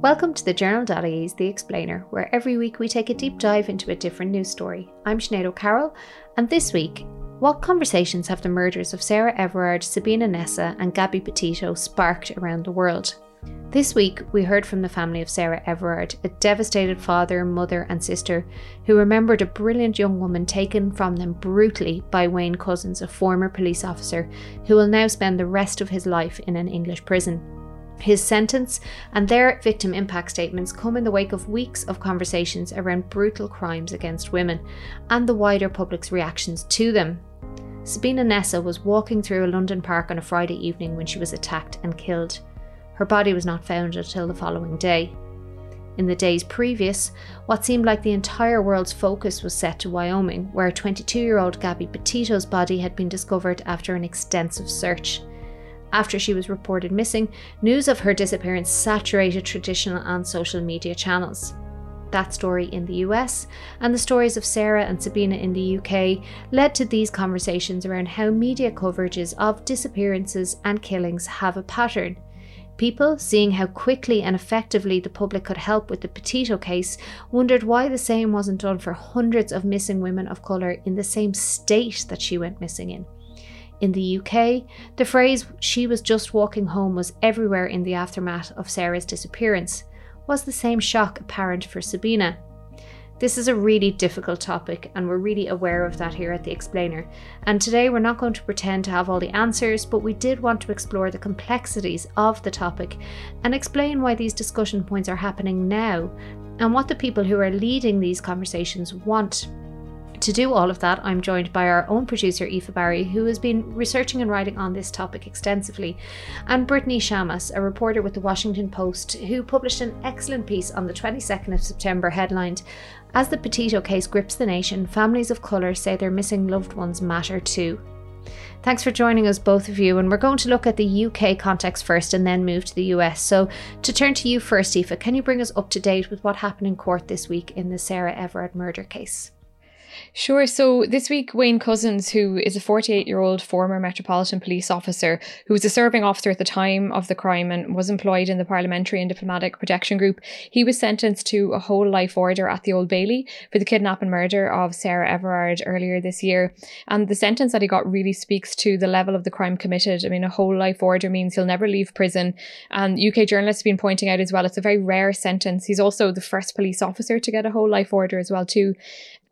Welcome to the Journal.ie's The Explainer, where every week we take a deep dive into a different news story. I'm Sinead O'Carroll, and this week, what conversations have the murders of Sarah Everard, Sabina Nessa, and Gabby Petito sparked around the world? This week, we heard from the family of Sarah Everard, a devastated father, mother, and sister who remembered a brilliant young woman taken from them brutally by Wayne Couzens, a former police officer who will now spend the rest of his life in an English prison. His sentence and their victim impact statements come in the wake of weeks of conversations around brutal crimes against women and the wider public's reactions to them. Sabina Nessa was walking through a London park on a Friday evening when she was attacked and killed. Her body was not found until the following day. In the days previous, what seemed like the entire world's focus was set to Wyoming, where 22 year old Gabby Petito's body had been discovered after an extensive search. After she was reported missing, news of her disappearance saturated traditional and social media channels. That story in the US and the stories of Sarah and Sabina in the UK led to these conversations around how media coverages of disappearances and killings have a pattern. People, seeing how quickly and effectively the public could help with the Petito case, wondered why the same wasn't done for hundreds of missing women of colour in the same state that she went missing in. In the UK, the phrase she was just walking home was everywhere in the aftermath of Sarah's disappearance. Was the same shock apparent for Sabina? This is a really difficult topic, and we're really aware of that here at The Explainer. And today we're not going to pretend to have all the answers, but we did want to explore the complexities of the topic and explain why these discussion points are happening now and what the people who are leading these conversations want to do all of that, I'm joined by our own producer, Aoife Barry, who has been researching and writing on this topic extensively, and Brittany Shammas, a reporter with the Washington Post, who published an excellent piece on the 22nd of September headlined As the Petito case grips the nation, families of colour say their missing loved ones matter too. Thanks for joining us, both of you. And we're going to look at the UK context first and then move to the US. So, to turn to you first, Aoife, can you bring us up to date with what happened in court this week in the Sarah Everard murder case? Sure. So this week, Wayne Couzens, who is a 48 year old former Metropolitan Police officer who was a serving officer at the time of the crime and was employed in the Parliamentary and Diplomatic Protection Group, he was sentenced to a whole life order at the Old Bailey for the kidnap and murder of Sarah Everard earlier this year. And the sentence that he got really speaks to the level of the crime committed. I mean, a whole life order means he'll never leave prison. And UK journalists have been pointing out as well, it's a very rare sentence. He's also the first police officer to get a whole life order as well, too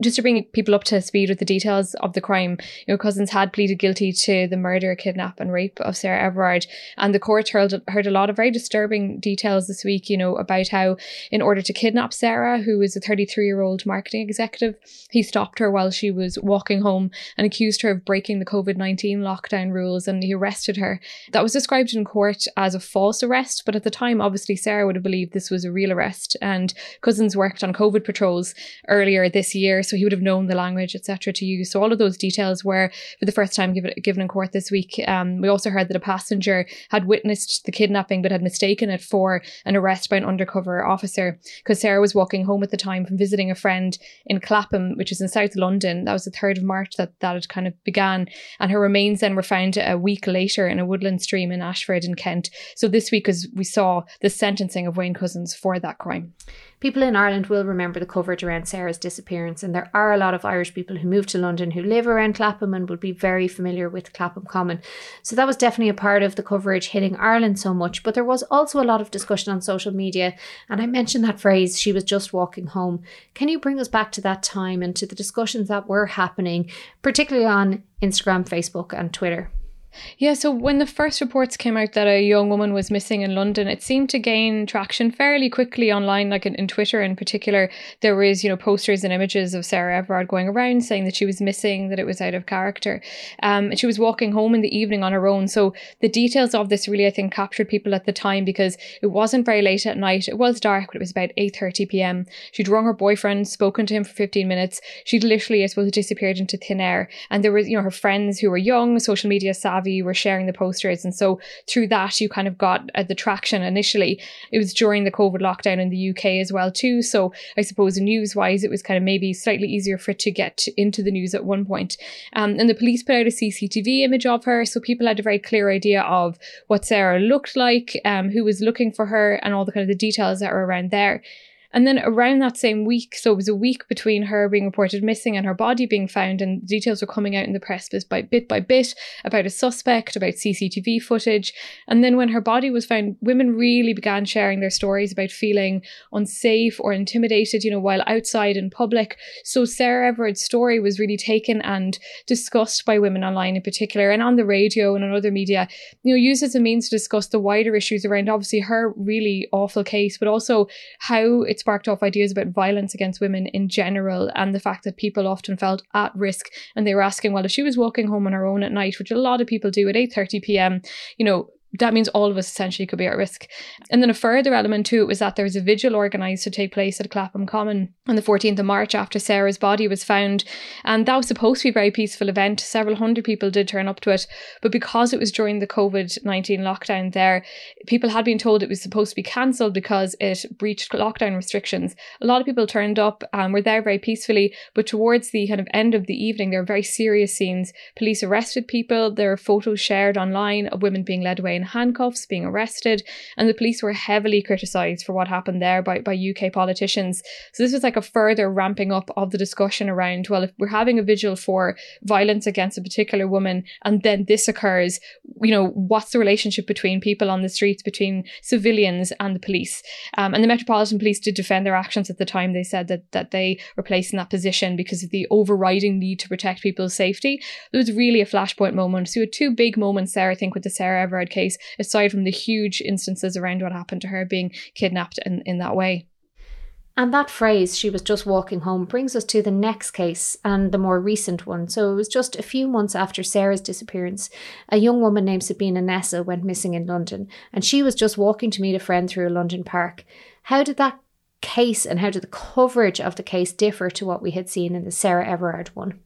just to bring people up to speed with the details of the crime, you know, Couzens had pleaded guilty to the murder, kidnap, and rape of Sarah Everard, and the court heard, heard a lot of very disturbing details this week, you know, about how in order to kidnap Sarah, who was a 33 year old marketing executive, he stopped her while she was walking home and accused her of breaking the COVID 19 lockdown rules, and he arrested her. That was described in court as a false arrest, but at the time, obviously, Sarah would have believed this was a real arrest, and Couzens worked on COVID patrols earlier this year so he would have known the language, etc., to use. So all of those details were for the first time given, given in court this week. Um, we also heard that a passenger had witnessed the kidnapping but had mistaken it for an arrest by an undercover officer because Sarah was walking home at the time from visiting a friend in Clapham, which is in South London. That was the 3rd of March that that had kind of began. And her remains then were found a week later in a woodland stream in Ashford in Kent. So this week, as we saw the sentencing of Wayne Couzens for that crime. People in Ireland will remember the coverage around Sarah's disappearance, and there are a lot of Irish people who moved to London who live around Clapham and would be very familiar with Clapham Common. So that was definitely a part of the coverage hitting Ireland so much. But there was also a lot of discussion on social media, and I mentioned that phrase, she was just walking home. Can you bring us back to that time and to the discussions that were happening, particularly on Instagram, Facebook, and Twitter? Yeah, so when the first reports came out that a young woman was missing in London, it seemed to gain traction fairly quickly online, like in, in Twitter in particular. There was, you know, posters and images of Sarah Everard going around saying that she was missing, that it was out of character. Um, and she was walking home in the evening on her own. So the details of this really, I think, captured people at the time because it wasn't very late at night. It was dark, but it was about 8.30 p.m. She'd rung her boyfriend, spoken to him for 15 minutes. She'd literally, I suppose, disappeared into thin air. And there was, you know, her friends who were young, social media savvy, savvy were sharing the posters. And so through that, you kind of got uh, the traction initially. It was during the COVID lockdown in the UK as well, too. So I suppose news wise, it was kind of maybe slightly easier for it to get into the news at one point. Um, and the police put out a CCTV image of her. So people had a very clear idea of what Sarah looked like, um, who was looking for her, and all the kind of the details that were around there. And then around that same week, so it was a week between her being reported missing and her body being found, and details were coming out in the press bit by bit by bit about a suspect, about CCTV footage. And then when her body was found, women really began sharing their stories about feeling unsafe or intimidated, you know, while outside in public. So Sarah Everard's story was really taken and discussed by women online in particular and on the radio and on other media, you know, used as a means to discuss the wider issues around obviously her really awful case, but also how it's sparked off ideas about violence against women in general and the fact that people often felt at risk and they were asking well if she was walking home on her own at night which a lot of people do at 8:30 p.m. you know that means all of us essentially could be at risk. And then a further element to it was that there was a vigil organised to take place at Clapham Common on the 14th of March after Sarah's body was found. And that was supposed to be a very peaceful event. Several hundred people did turn up to it. But because it was during the COVID 19 lockdown there, people had been told it was supposed to be cancelled because it breached lockdown restrictions. A lot of people turned up and were there very peacefully. But towards the kind of end of the evening, there were very serious scenes. Police arrested people. There are photos shared online of women being led away in handcuffs, being arrested, and the police were heavily criticised for what happened there by, by UK politicians. So this was like a further ramping up of the discussion around, well, if we're having a vigil for violence against a particular woman and then this occurs, you know, what's the relationship between people on the streets, between civilians and the police? Um, and the Metropolitan Police did defend their actions at the time. They said that that they were placed in that position because of the overriding need to protect people's safety. It was really a flashpoint moment. So we had two big moments there, I think, with the Sarah Everard case aside from the huge instances around what happened to her being kidnapped in, in that way. And that phrase, she was just walking home, brings us to the next case and the more recent one. So it was just a few months after Sarah's disappearance. A young woman named Sabina Nessa went missing in London, and she was just walking to meet a friend through a London park. How did that case and how did the coverage of the case differ to what we had seen in the Sarah Everard one?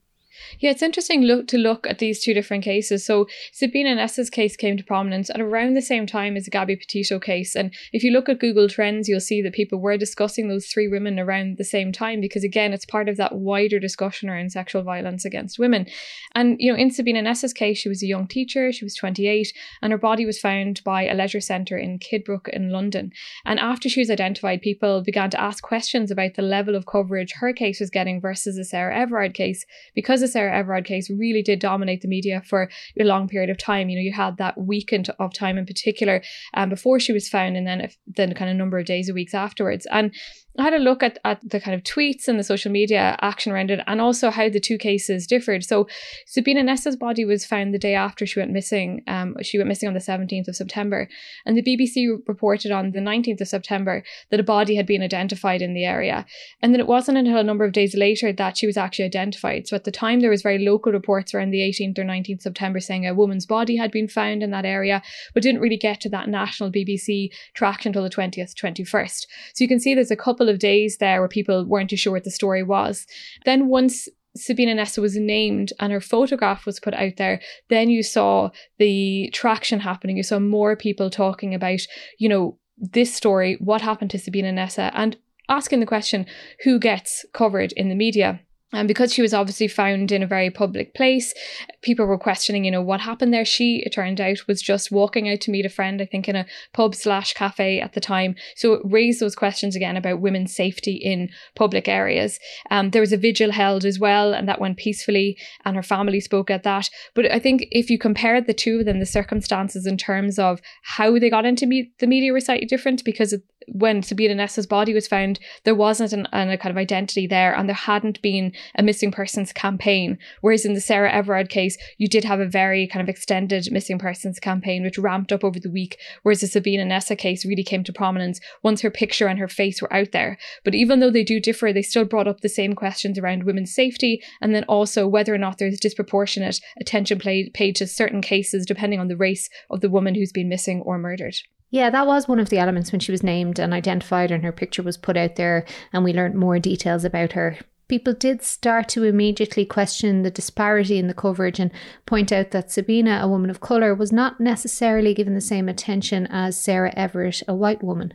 Yeah, it's interesting look to look at these two different cases. So Sabina Nessa's case came to prominence at around the same time as the Gabby Petito case. And if you look at Google Trends, you'll see that people were discussing those three women around the same time because again, it's part of that wider discussion around sexual violence against women. And you know, in Sabina Nessa's case, she was a young teacher, she was 28, and her body was found by a leisure centre in Kidbrooke in London. And after she was identified, people began to ask questions about the level of coverage her case was getting versus the Sarah Everard case because Sarah Everard case really did dominate the media for a long period of time. You know, you had that weekend of time in particular um, before she was found, and then then kind of number of days or weeks afterwards. And I had a look at, at the kind of tweets and the social media action around it and also how the two cases differed. So Sabina Nessa's body was found the day after she went missing. Um, she went missing on the 17th of September. And the BBC reported on the 19th of September that a body had been identified in the area. And then it wasn't until a number of days later that she was actually identified. So at the time, there was very local reports around the 18th or 19th September saying a woman's body had been found in that area, but didn't really get to that national BBC traction until the 20th, 21st. So you can see there's a couple of days there where people weren't too sure what the story was. Then once Sabina Nessa was named and her photograph was put out there, then you saw the traction happening. You saw more people talking about, you know, this story, what happened to Sabina Nessa, and asking the question, who gets covered in the media? And because she was obviously found in a very public place, people were questioning, you know, what happened there. She, it turned out, was just walking out to meet a friend, I think in a pub slash cafe at the time. So it raised those questions again about women's safety in public areas. Um, there was a vigil held as well, and that went peacefully, and her family spoke at that. But I think if you compare the two of them, the circumstances in terms of how they got into the media were slightly different because when Sabina Nessa's body was found, there wasn't an, an, a kind of identity there, and there hadn't been a missing persons campaign. Whereas in the Sarah Everard case, you did have a very kind of extended missing persons campaign, which ramped up over the week. Whereas the Sabina Nessa case really came to prominence once her picture and her face were out there. But even though they do differ, they still brought up the same questions around women's safety, and then also whether or not there's disproportionate attention paid to certain cases depending on the race of the woman who's been missing or murdered. Yeah, that was one of the elements when she was named and identified and her picture was put out there and we learned more details about her people did start to immediately question the disparity in the coverage and point out that Sabina, a woman of colour, was not necessarily given the same attention as Sarah Everard, a white woman.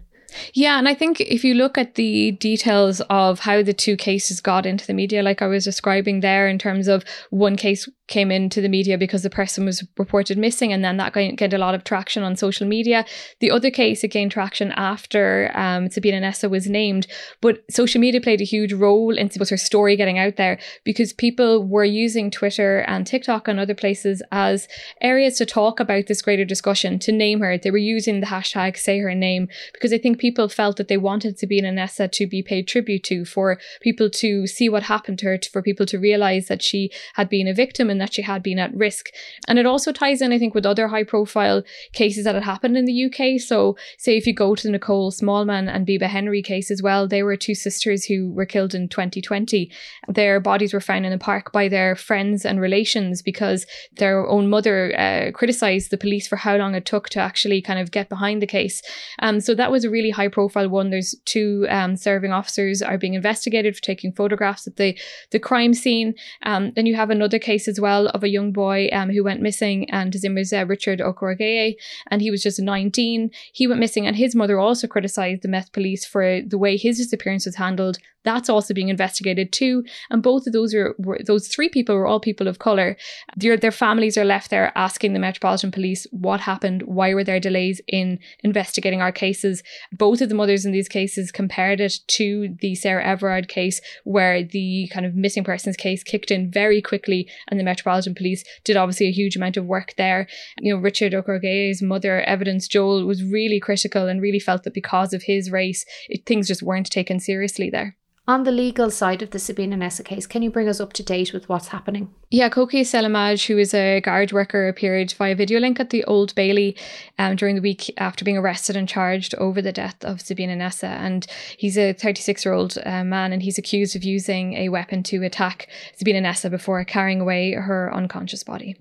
Yeah, and I think if you look at the details of how the two cases got into the media, like I was describing there, in terms of one case came into the media because the person was reported missing, and then that gained a lot of traction on social media. The other case it gained traction after um, Sabina Nessa was named, but social media played a huge role in her story getting out there because people were using Twitter and TikTok and other places as areas to talk about this greater discussion, to name her. They were using the hashtag say her name because I think people felt that they wanted Sabina Nessa to be paid tribute to, for people to see what happened to her, for people to realize that she had been a victim and that she had been at risk. And it also ties in, I think, with other high profile cases that had happened in the UK. So, say if you go to the Nicole Smallman and Bibaa Henry case as well, they were two sisters who were killed in 2020. Their bodies were found in a park by their friends and relations because their own mother uh, criticized the police for how long it took to actually kind of get behind the case. Um, so that was a really high profile one. There's two um, serving officers are being investigated for taking photographs at the, the crime scene. Um, then you have another case as well of a young boy um, who went missing, and his name was uh, Richard Okorogeye, and he was just 19. He went missing, and his mother also criticized the Met police for the way his disappearance was handled that's also being investigated too. And both of those were, were those three people were all people of color. Their, their families are left there asking the Metropolitan Police what happened, why were there delays in investigating our cases. Both of the mothers in these cases compared it to the Sarah Everard case, where the kind of missing persons case kicked in very quickly, and the Metropolitan Police did obviously a huge amount of work there. You know, Richard Okorogeye's mother, Evidence Joel, was really critical and really felt that because of his race, it, things just weren't taken seriously there. On the legal side of the Sabina Nessa case, can you bring us up to date with what's happening? Yeah, Koci Selamaj, who is a guard worker, appeared via video link at the Old Bailey um, during the week after being arrested and charged over the death of Sabina Nessa. And he's a 36 year old uh, man and he's accused of using a weapon to attack Sabina Nessa before carrying away her unconscious body.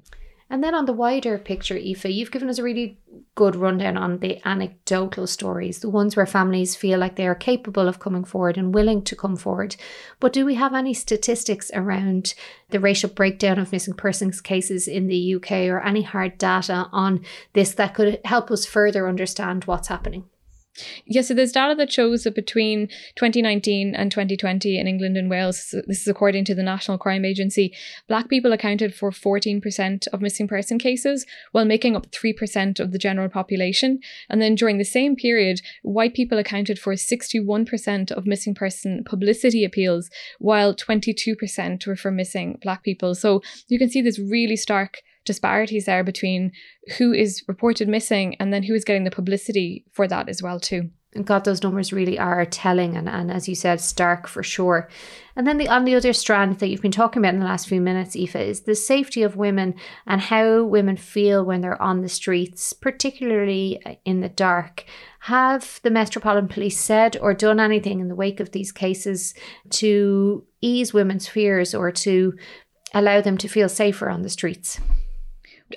And then on the wider picture, Aoife, you've given us a really good rundown on the anecdotal stories, the ones where families feel like they are capable of coming forward and willing to come forward. But do we have any statistics around the racial breakdown of missing persons cases in the UK or any hard data on this that could help us further understand what's happening? Yeah, so there's data that shows that between 2019 and 2020 in England and Wales, this is according to the National Crime Agency, black people accounted for 14% of missing person cases, while making up 3% of the general population. And then during the same period, white people accounted for 61% of missing person publicity appeals, while 22% were for missing black people. So you can see this really stark disparities there between who is reported missing and then who is getting the publicity for that as well too. And God, those numbers really are telling and, and as you said, stark for sure. And then the on the other strand that you've been talking about in the last few minutes, Aoife, is the safety of women and how women feel when they're on the streets, particularly in the dark. Have the Metropolitan Police said or done anything in the wake of these cases to ease women's fears or to allow them to feel safer on the streets?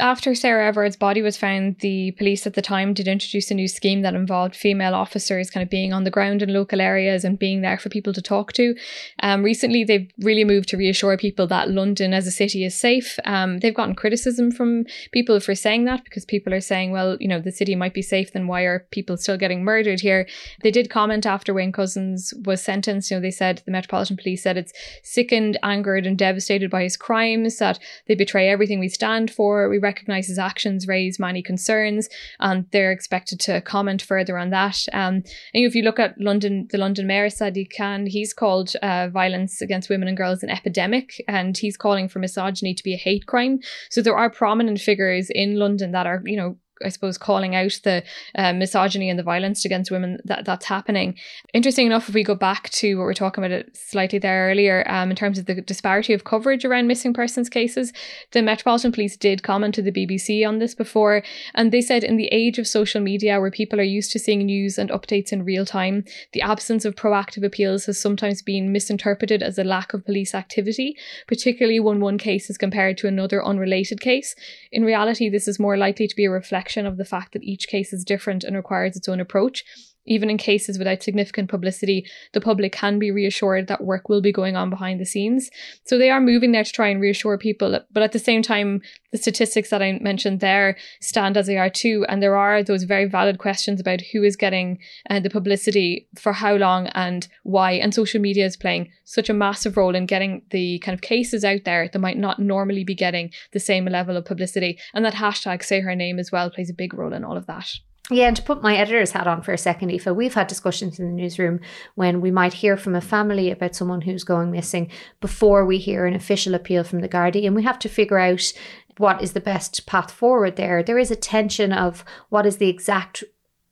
After Sarah Everard's body was found, the police at the time did introduce a new scheme that involved female officers kind of being on the ground in local areas and being there for people to talk to. Um, recently, they've really moved to reassure people that London as a city is safe. Um, they've gotten criticism from people for saying that because people are saying, well, you know, the city might be safe, then why are people still getting murdered here? They did comment after Wayne Couzens was sentenced. You know, they said the Metropolitan Police said it's sickened, angered, and devastated by his crimes, that they betray everything we stand for. We recognise his actions raise many concerns, and they're expected to comment further on that. Um, and if you look at London, the London Mayor Sadiq Khan, he's called uh, violence against women and girls an epidemic, and he's calling for misogyny to be a hate crime. So there are prominent figures in London that are, you know, I suppose, calling out the uh, misogyny and the violence against women that that's happening. Interesting enough, if we go back to what we are talking about it slightly there earlier, um, in terms of the disparity of coverage around missing persons cases, the Metropolitan Police did comment to the BBC on this before, and they said in the age of social media where people are used to seeing news and updates in real time, the absence of proactive appeals has sometimes been misinterpreted as a lack of police activity, particularly when one case is compared to another unrelated case. In reality, this is more likely to be a reflection reflection of the fact that each case is different and requires its own approach. Even in cases without significant publicity, the public can be reassured that work will be going on behind the scenes. So they are moving there to try and reassure people. But at the same time, the statistics that I mentioned there stand as they are too. And there are those very valid questions about who is getting uh, the publicity for how long and why. And social media is playing such a massive role in getting the kind of cases out there that might not normally be getting the same level of publicity. And that hashtag, say her name as well, plays a big role in all of that. Yeah, and to put my editor's hat on for a second, Aoife, we've had discussions in the newsroom when we might hear from a family about someone who's going missing before we hear an official appeal from the Gardaí, and we have to figure out what is the best path forward there. There is a tension of what is the exact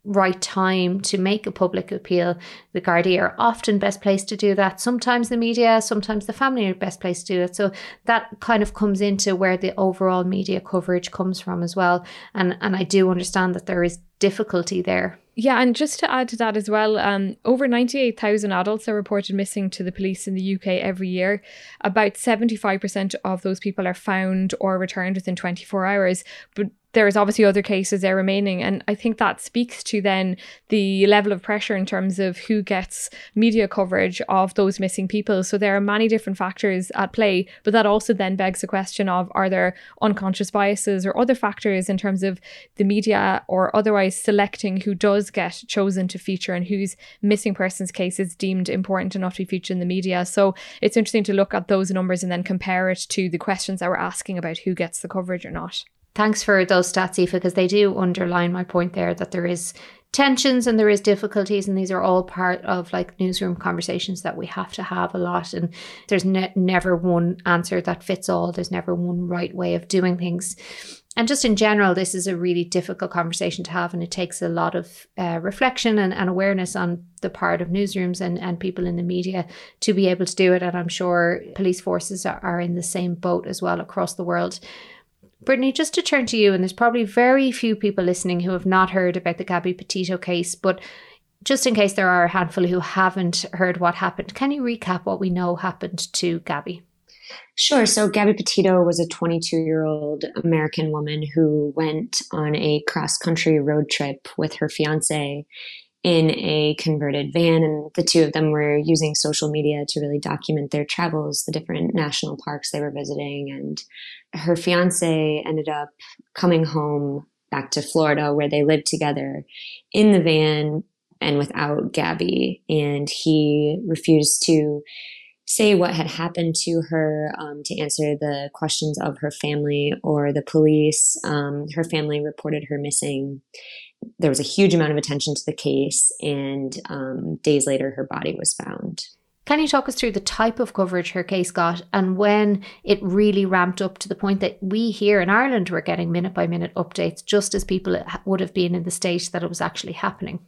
right time to make a public appeal. The Gardaí are often best placed to do that. Sometimes the media, sometimes the family are best placed to do it. So that kind of comes into where the overall media coverage comes from as well. And and I do understand that there is difficulty there. Yeah, and just to add to that as well, um, over 98,000 adults are reported missing to the police in the UK every year. About 75% of those people are found or returned within 24 hours. But there is obviously other cases there remaining. And I think that speaks to then the level of pressure in terms of who gets media coverage of those missing people. So there are many different factors at play, but that also then begs the question of are there unconscious biases or other factors in terms of the media or otherwise selecting who does get chosen to feature and whose missing persons case is deemed important enough to be featured in the media. So it's interesting to look at those numbers and then compare it to the questions that we're asking about who gets the coverage or not thanks for those stats, Aoife, because they do underline my point there that there is tensions and there is difficulties and these are all part of like newsroom conversations that we have to have a lot and there's ne- never one answer that fits all. There's never one right way of doing things. And just in general this is a really difficult conversation to have and it takes a lot of uh, reflection and, and awareness on the part of newsrooms and, and people in the media to be able to do it and i'm sure police forces are, are in the same boat as well across the world Brittany, just to turn to you, and there's probably very few people listening who have not heard about the Gabby Petito case, but just in case there are a handful who haven't heard what happened, can you recap what we know happened to Gabby? Sure. So, Gabby Petito was a 22 year old American woman who went on a cross country road trip with her fiance in a converted van. And the two of them were using social media to really document their travels, the different national parks they were visiting. And her fiance ended up coming home back to Florida where they lived together in the van and without Gabby. And he refused to say what had happened to her, um, to answer the questions of her family or the police. Um, her family reported her missing there was a huge amount of attention to the case, and um, days later, her body was found. Can you talk us through the type of coverage her case got and when it really ramped up to the point that we here in Ireland were getting minute by minute updates, just as people would have been in the state that it was actually happening?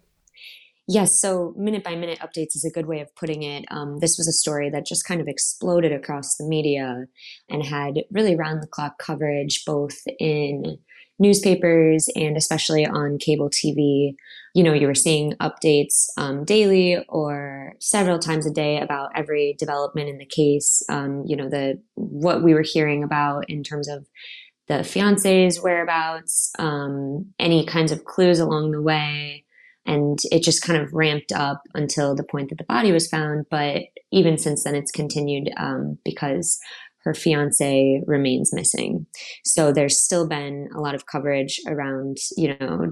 Yes, so minute by minute updates is a good way of putting it. Um, this was a story that just kind of exploded across the media and had really round the clock coverage, both in newspapers and especially on cable TV, you know, you were seeing updates um, daily or several times a day about every development in the case. Um, you know, the what we were hearing about in terms of the fiance's whereabouts, um, any kinds of clues along the way. And it just kind of ramped up until the point that the body was found. But even since then, it's continued um, because her fiance remains missing. So there's still been a lot of coverage around, you know,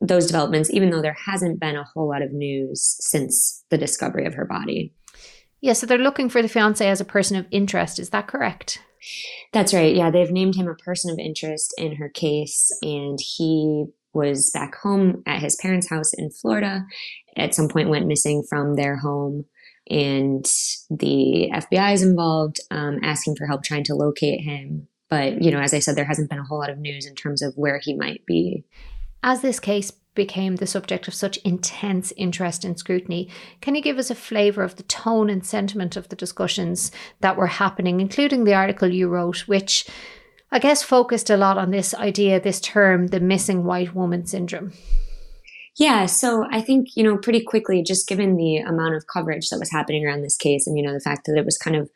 those developments, even though there hasn't been a whole lot of news since the discovery of her body. Yeah, so they're looking for the fiance as a person of interest. Is that correct? That's right. Yeah, they've named him a person of interest in her case, and he was back home at his parents' house in Florida. At some point, went missing from their home and the FBI is involved, um, asking for help trying to locate him. But, you know, as I said, there hasn't been a whole lot of news in terms of where he might be. As this case became the subject of such intense interest and scrutiny, can you give us a flavour of the tone and sentiment of the discussions that were happening, including the article you wrote, which I guess focused a lot on this idea, this term, the missing white woman syndrome? Yeah, so I think, you know, pretty quickly, just given the amount of coverage that was happening around this case and, you know, the fact that it was kind of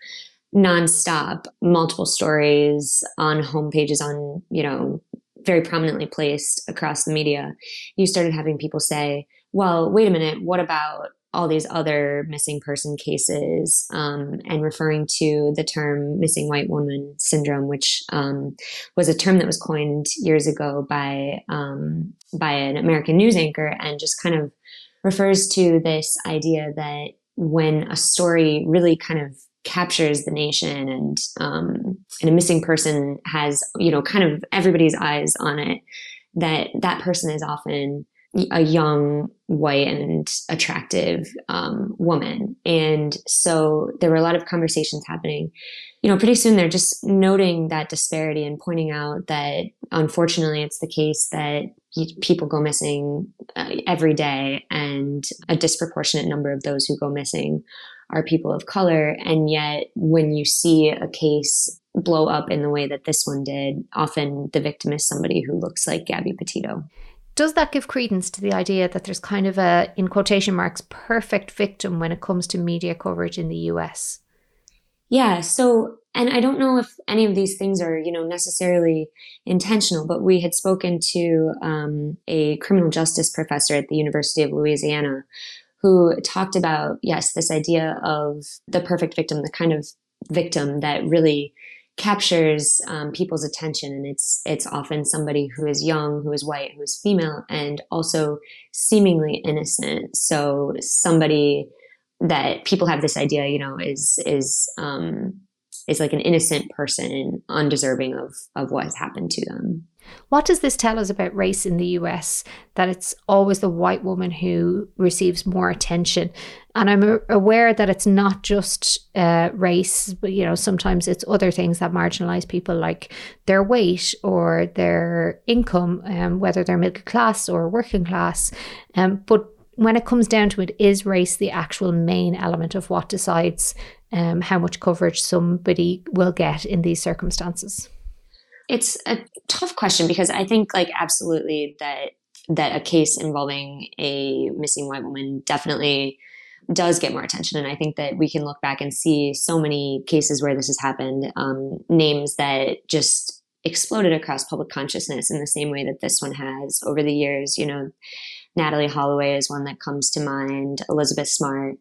nonstop, multiple stories on homepages, on, you know, very prominently placed across the media, you started having people say, well, wait a minute, what about all these other missing person cases um, and referring to the term missing white woman syndrome, which um, was a term that was coined years ago by um, by an American news anchor and just kind of refers to this idea that when a story really kind of captures the nation and um, and a missing person has you know kind of everybody's eyes on it that that person is often a young white and attractive um, woman and so there were a lot of conversations happening you know pretty soon they're just noting that disparity and pointing out that unfortunately it's the case that people go missing uh, every day and a disproportionate number of those who go missing are people of color. And yet, when you see a case blow up in the way that this one did, often the victim is somebody who looks like Gabby Petito. Does that give credence to the idea that there's kind of a, in quotation marks, perfect victim when it comes to media coverage in the US? Yeah. So, and I don't know if any of these things are, you know, necessarily intentional, but we had spoken to um, a criminal justice professor at the University of Louisiana who talked about, yes, this idea of the perfect victim, the kind of victim that really captures um, people's attention and it's it's often somebody who is young who is white who is female and also seemingly innocent. So somebody that people have this idea you know is is um is like an innocent person undeserving of of what has happened to them what does this tell us about race in the US? That it's always the white woman who receives more attention. And I'm aware that it's not just uh, race, but you know, sometimes it's other things that marginalize people, like their weight or their income, um, whether they're middle class or working class. Um, but when it comes down to it, is race the actual main element of what decides um, how much coverage somebody will get in these circumstances? It's a tough question because I think like absolutely that that a case involving a missing white woman definitely does get more attention. And I think that we can look back and see so many cases where this has happened, um, names that just exploded across public consciousness in the same way that this one has over the years. You know, Natalee Holloway is one that comes to mind, Elizabeth Smart.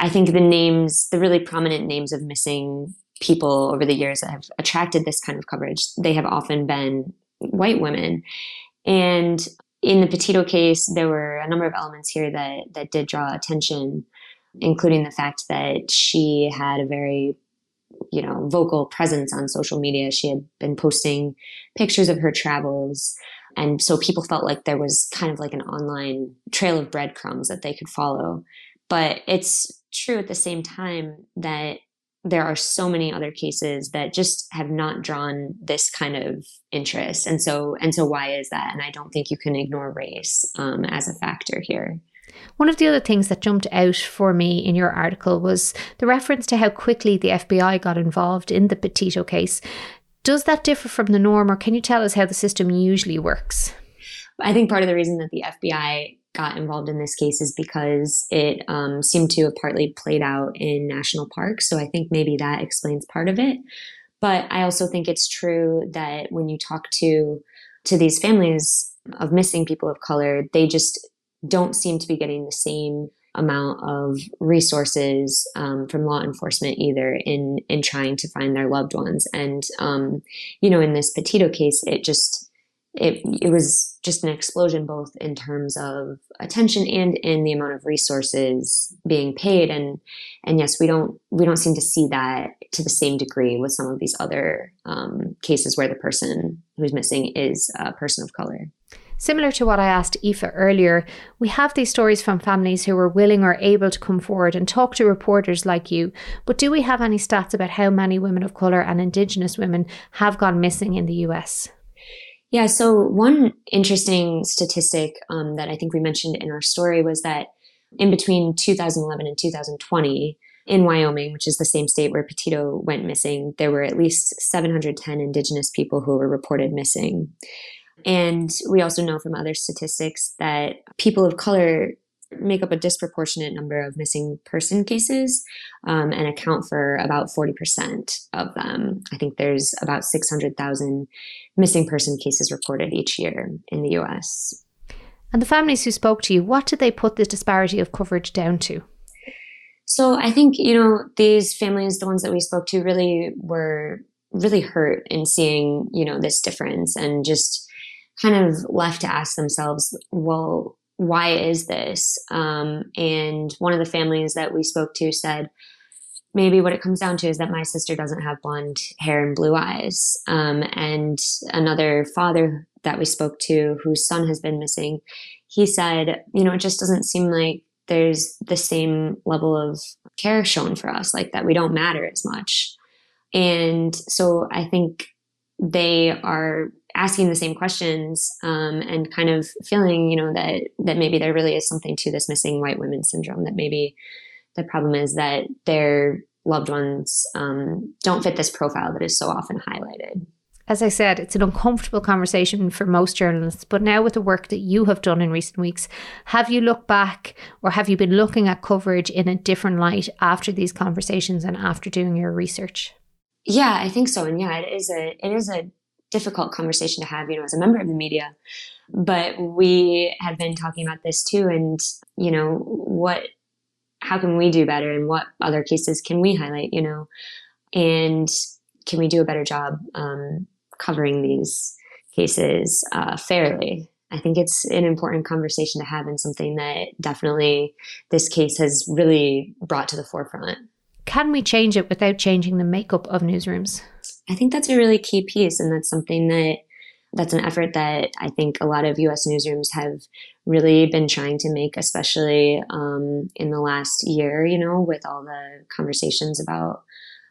I think the names, the really prominent names of missing people over the years that have attracted this kind of coverage, they have often been white women. And in the Petito case, there were a number of elements here that that did draw attention, including the fact that she had a very you know vocal presence on social media. She had been posting pictures of her travels. And so people felt like there was kind of like an online trail of breadcrumbs that they could follow. But it's true at the same time that there are so many other cases that just have not drawn this kind of interest and so and so why is that and i don't think you can ignore race um, as a factor here one of the other things that jumped out for me in your article was the reference to how quickly the FBI got involved in the Petito case. Does that differ from the norm, or can you tell us how the system usually works? I think part of the reason that the FBI got involved in this case is because it um, seemed to have partly played out in national parks. So I think maybe that explains part of it. But I also think it's true that when you talk to to these families of missing people of color, they just don't seem to be getting the same amount of resources um, from law enforcement either in in trying to find their loved ones. And um, you know, in this Petito case, it just it it was just an explosion both in terms of attention and in the amount of resources being paid and and yes we don't we don't seem to see that to the same degree with some of these other um, cases where the person who's missing is a person of color Similar to what I asked Aoife earlier, we have these stories from families who were willing or able to come forward and talk to reporters like you. But do we have any stats about how many women of colour and Indigenous women have gone missing in the US? Yeah, so one interesting statistic um, that I think we mentioned in our story was that in between 2011 and 2020, in Wyoming, which is the same state where Petito went missing, there were at least 710 Indigenous people who were reported missing. And we also know from other statistics that people of color make up a disproportionate number of missing person cases um, and account for about 40% of them. I think there's about 600,000 missing person cases reported each year in the US. And the families who spoke to you, what did they put the disparity of coverage down to? So I think, you know, these families, the ones that we spoke to, really were really hurt in seeing, you know, this difference and just kind of left to ask themselves, well, why is this? Um, and one of the families that we spoke to said, maybe what it comes down to is that my sister doesn't have blonde hair and blue eyes. Um, and another father that we spoke to, whose son has been missing, he said, you know, it just doesn't seem like there's the same level of care shown for us, like that we don't matter as much. And so I think they are asking the same questions um, and kind of feeling, you know, that that maybe there really is something to this missing white women syndrome. That maybe the problem is that their loved ones um, don't fit this profile that is so often highlighted. As I said, it's an uncomfortable conversation for most journalists. But now, with the work that you have done in recent weeks, have you looked back or have you been looking at coverage in a different light after these conversations and after doing your research? Yeah, I think so. And yeah, it is a it is a difficult conversation to have, you know, as a member of the media. But we have been talking about this too, and you know, what, how can we do better, and what other cases can we highlight, you know, and can we do a better job um, covering these cases uh, fairly? I think it's an important conversation to have, and something that definitely this case has really brought to the forefront. Can we change it without changing the makeup of newsrooms? I think that's a really key piece, and that's something that that's an effort that I think a lot of U.S. newsrooms have really been trying to make, especially um, in the last year. You know, with all the conversations about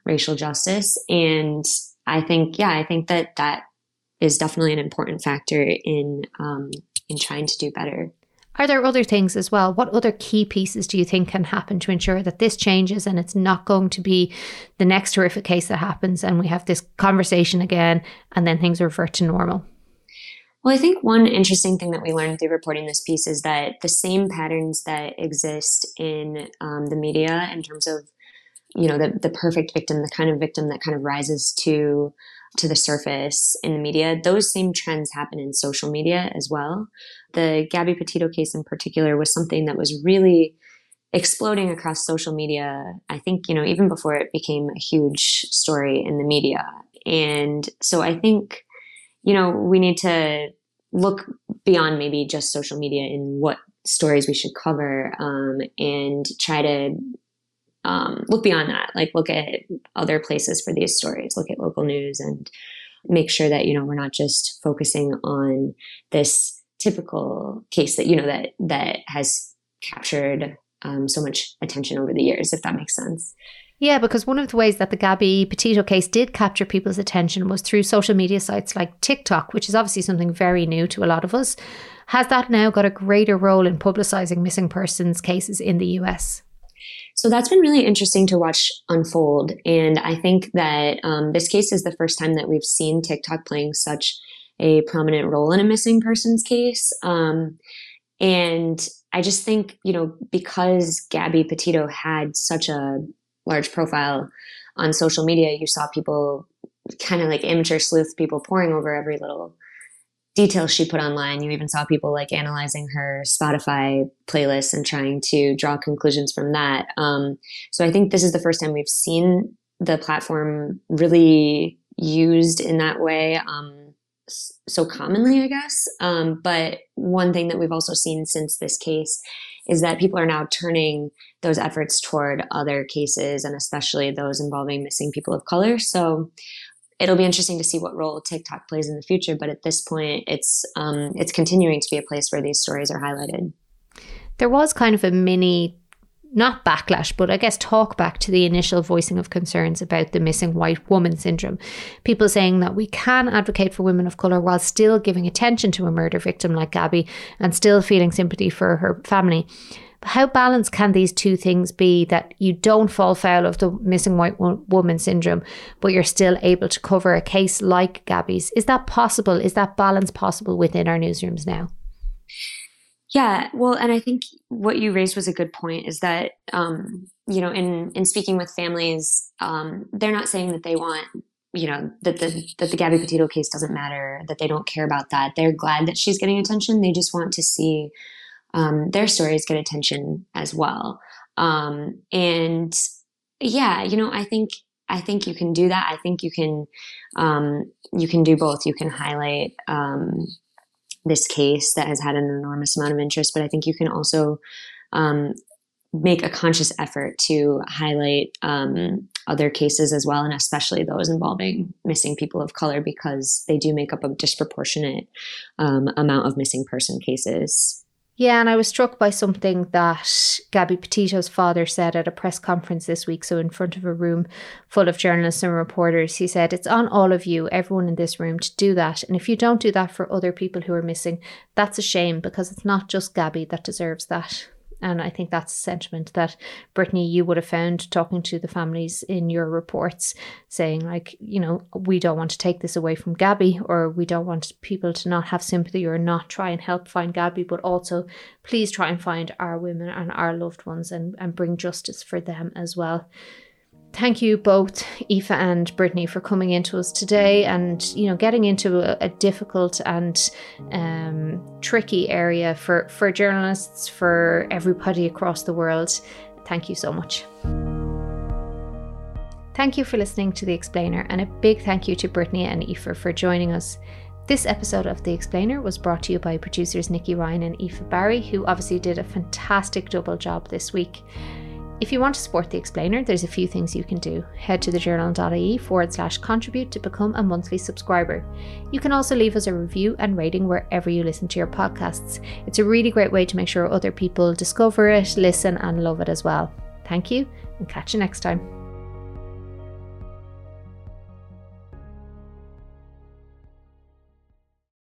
racial justice, and I think, yeah, I think that that is definitely an important factor in um, in trying to do better. Are there other things as well? What other key pieces do you think can happen to ensure that this changes and it's not going to be the next horrific case that happens and we have this conversation again and then things revert to normal? Well, I think one interesting thing that we learned through reporting this piece is that the same patterns that exist in um, the media in terms of, you know, the, the perfect victim, the kind of victim that kind of rises to to the surface in the media, those same trends happen in social media as well. The Gabby Petito case in particular was something that was really exploding across social media. I think, you know, even before it became a huge story in the media. And so I think, you know, we need to look beyond maybe just social media in what stories we should cover um, and try to um, look beyond that, like look at other places for these stories, look at local news and make sure that, you know, we're not just focusing on this typical case that, you know, that, that has captured um, so much attention over the years, if that makes sense. Yeah, because one of the ways that the Gabby Petito case did capture people's attention was through social media sites like TikTok, which is obviously something very new to a lot of us. Has that now got a greater role in publicising missing persons cases in the US? So that's been really interesting to watch unfold. And I think that um, this case is the first time that we've seen TikTok playing such a prominent role in a missing persons case. Um, and I just think, you know, because Gabby Petito had such a large profile on social media, you saw people kind of like amateur sleuth people poring over every little details she put online. You even saw people like analyzing her Spotify playlist and trying to draw conclusions from that. Um, so I think this is the first time we've seen the platform really used in that way um, so commonly, I guess. Um, but one thing that we've also seen since this case is that people are now turning those efforts toward other cases and especially those involving missing people of color. So it'll be interesting to see what role TikTok plays in the future. But at this point, it's um, it's continuing to be a place where these stories are highlighted. There was kind of a mini, not backlash, but I guess talk back to the initial voicing of concerns about the missing white woman syndrome. People saying that we can advocate for women of colour while still giving attention to a murder victim like Gabby and still feeling sympathy for her family how balanced can these two things be that you don't fall foul of the missing white woman syndrome, but you're still able to cover a case like Gabby's? Is that possible? Is that balance possible within our newsrooms now? Yeah, well, and I think what you raised was a good point. Is that um, you know, in in speaking with families, um, they're not saying that they want you know that the that the Gabby Petito case doesn't matter, that they don't care about that. They're glad that she's getting attention. They just want to see um, their stories get attention as well. Um, and yeah, you know, I think I think you can do that. I think you can um, you can do both. You can highlight um, this case that has had an enormous amount of interest, but I think you can also um, make a conscious effort to highlight um, other cases as well, and especially those involving missing people of color because they do make up a disproportionate um, amount of missing person cases. Yeah, and I was struck by something that Gabby Petito's father said at a press conference this week. So, in front of a room full of journalists and reporters, he said, It's on all of you, everyone in this room, to do that. And if you don't do that for other people who are missing, that's a shame because it's not just Gabby that deserves that. And I think that's a sentiment that Brittany, you would have found talking to the families in your reports, saying, like, you know, we don't want to take this away from Gabby, or we don't want people to not have sympathy or not try and help find Gabby, but also please try and find our women and our loved ones and, and bring justice for them as well thank you both, Aoife and Brittany, for coming into us today and you know getting into a, a difficult and um, tricky area for for journalists, for everybody across the world. Thank you so much. Thank you for listening to The Explainer, and a big thank you to Brittany and Aoife for joining us. This episode of The Explainer was brought to you by producers Nikki Ryan and Aoife Barry, who obviously did a fantastic double job this week. If you want to support The Explainer, there's a few things you can do. Head to thejournal.ie forward slash contribute to become a monthly subscriber. You can also leave us a review and rating wherever you listen to your podcasts. It's a really great way to make sure other people discover it, listen, and love it as well. Thank you, and catch you next time.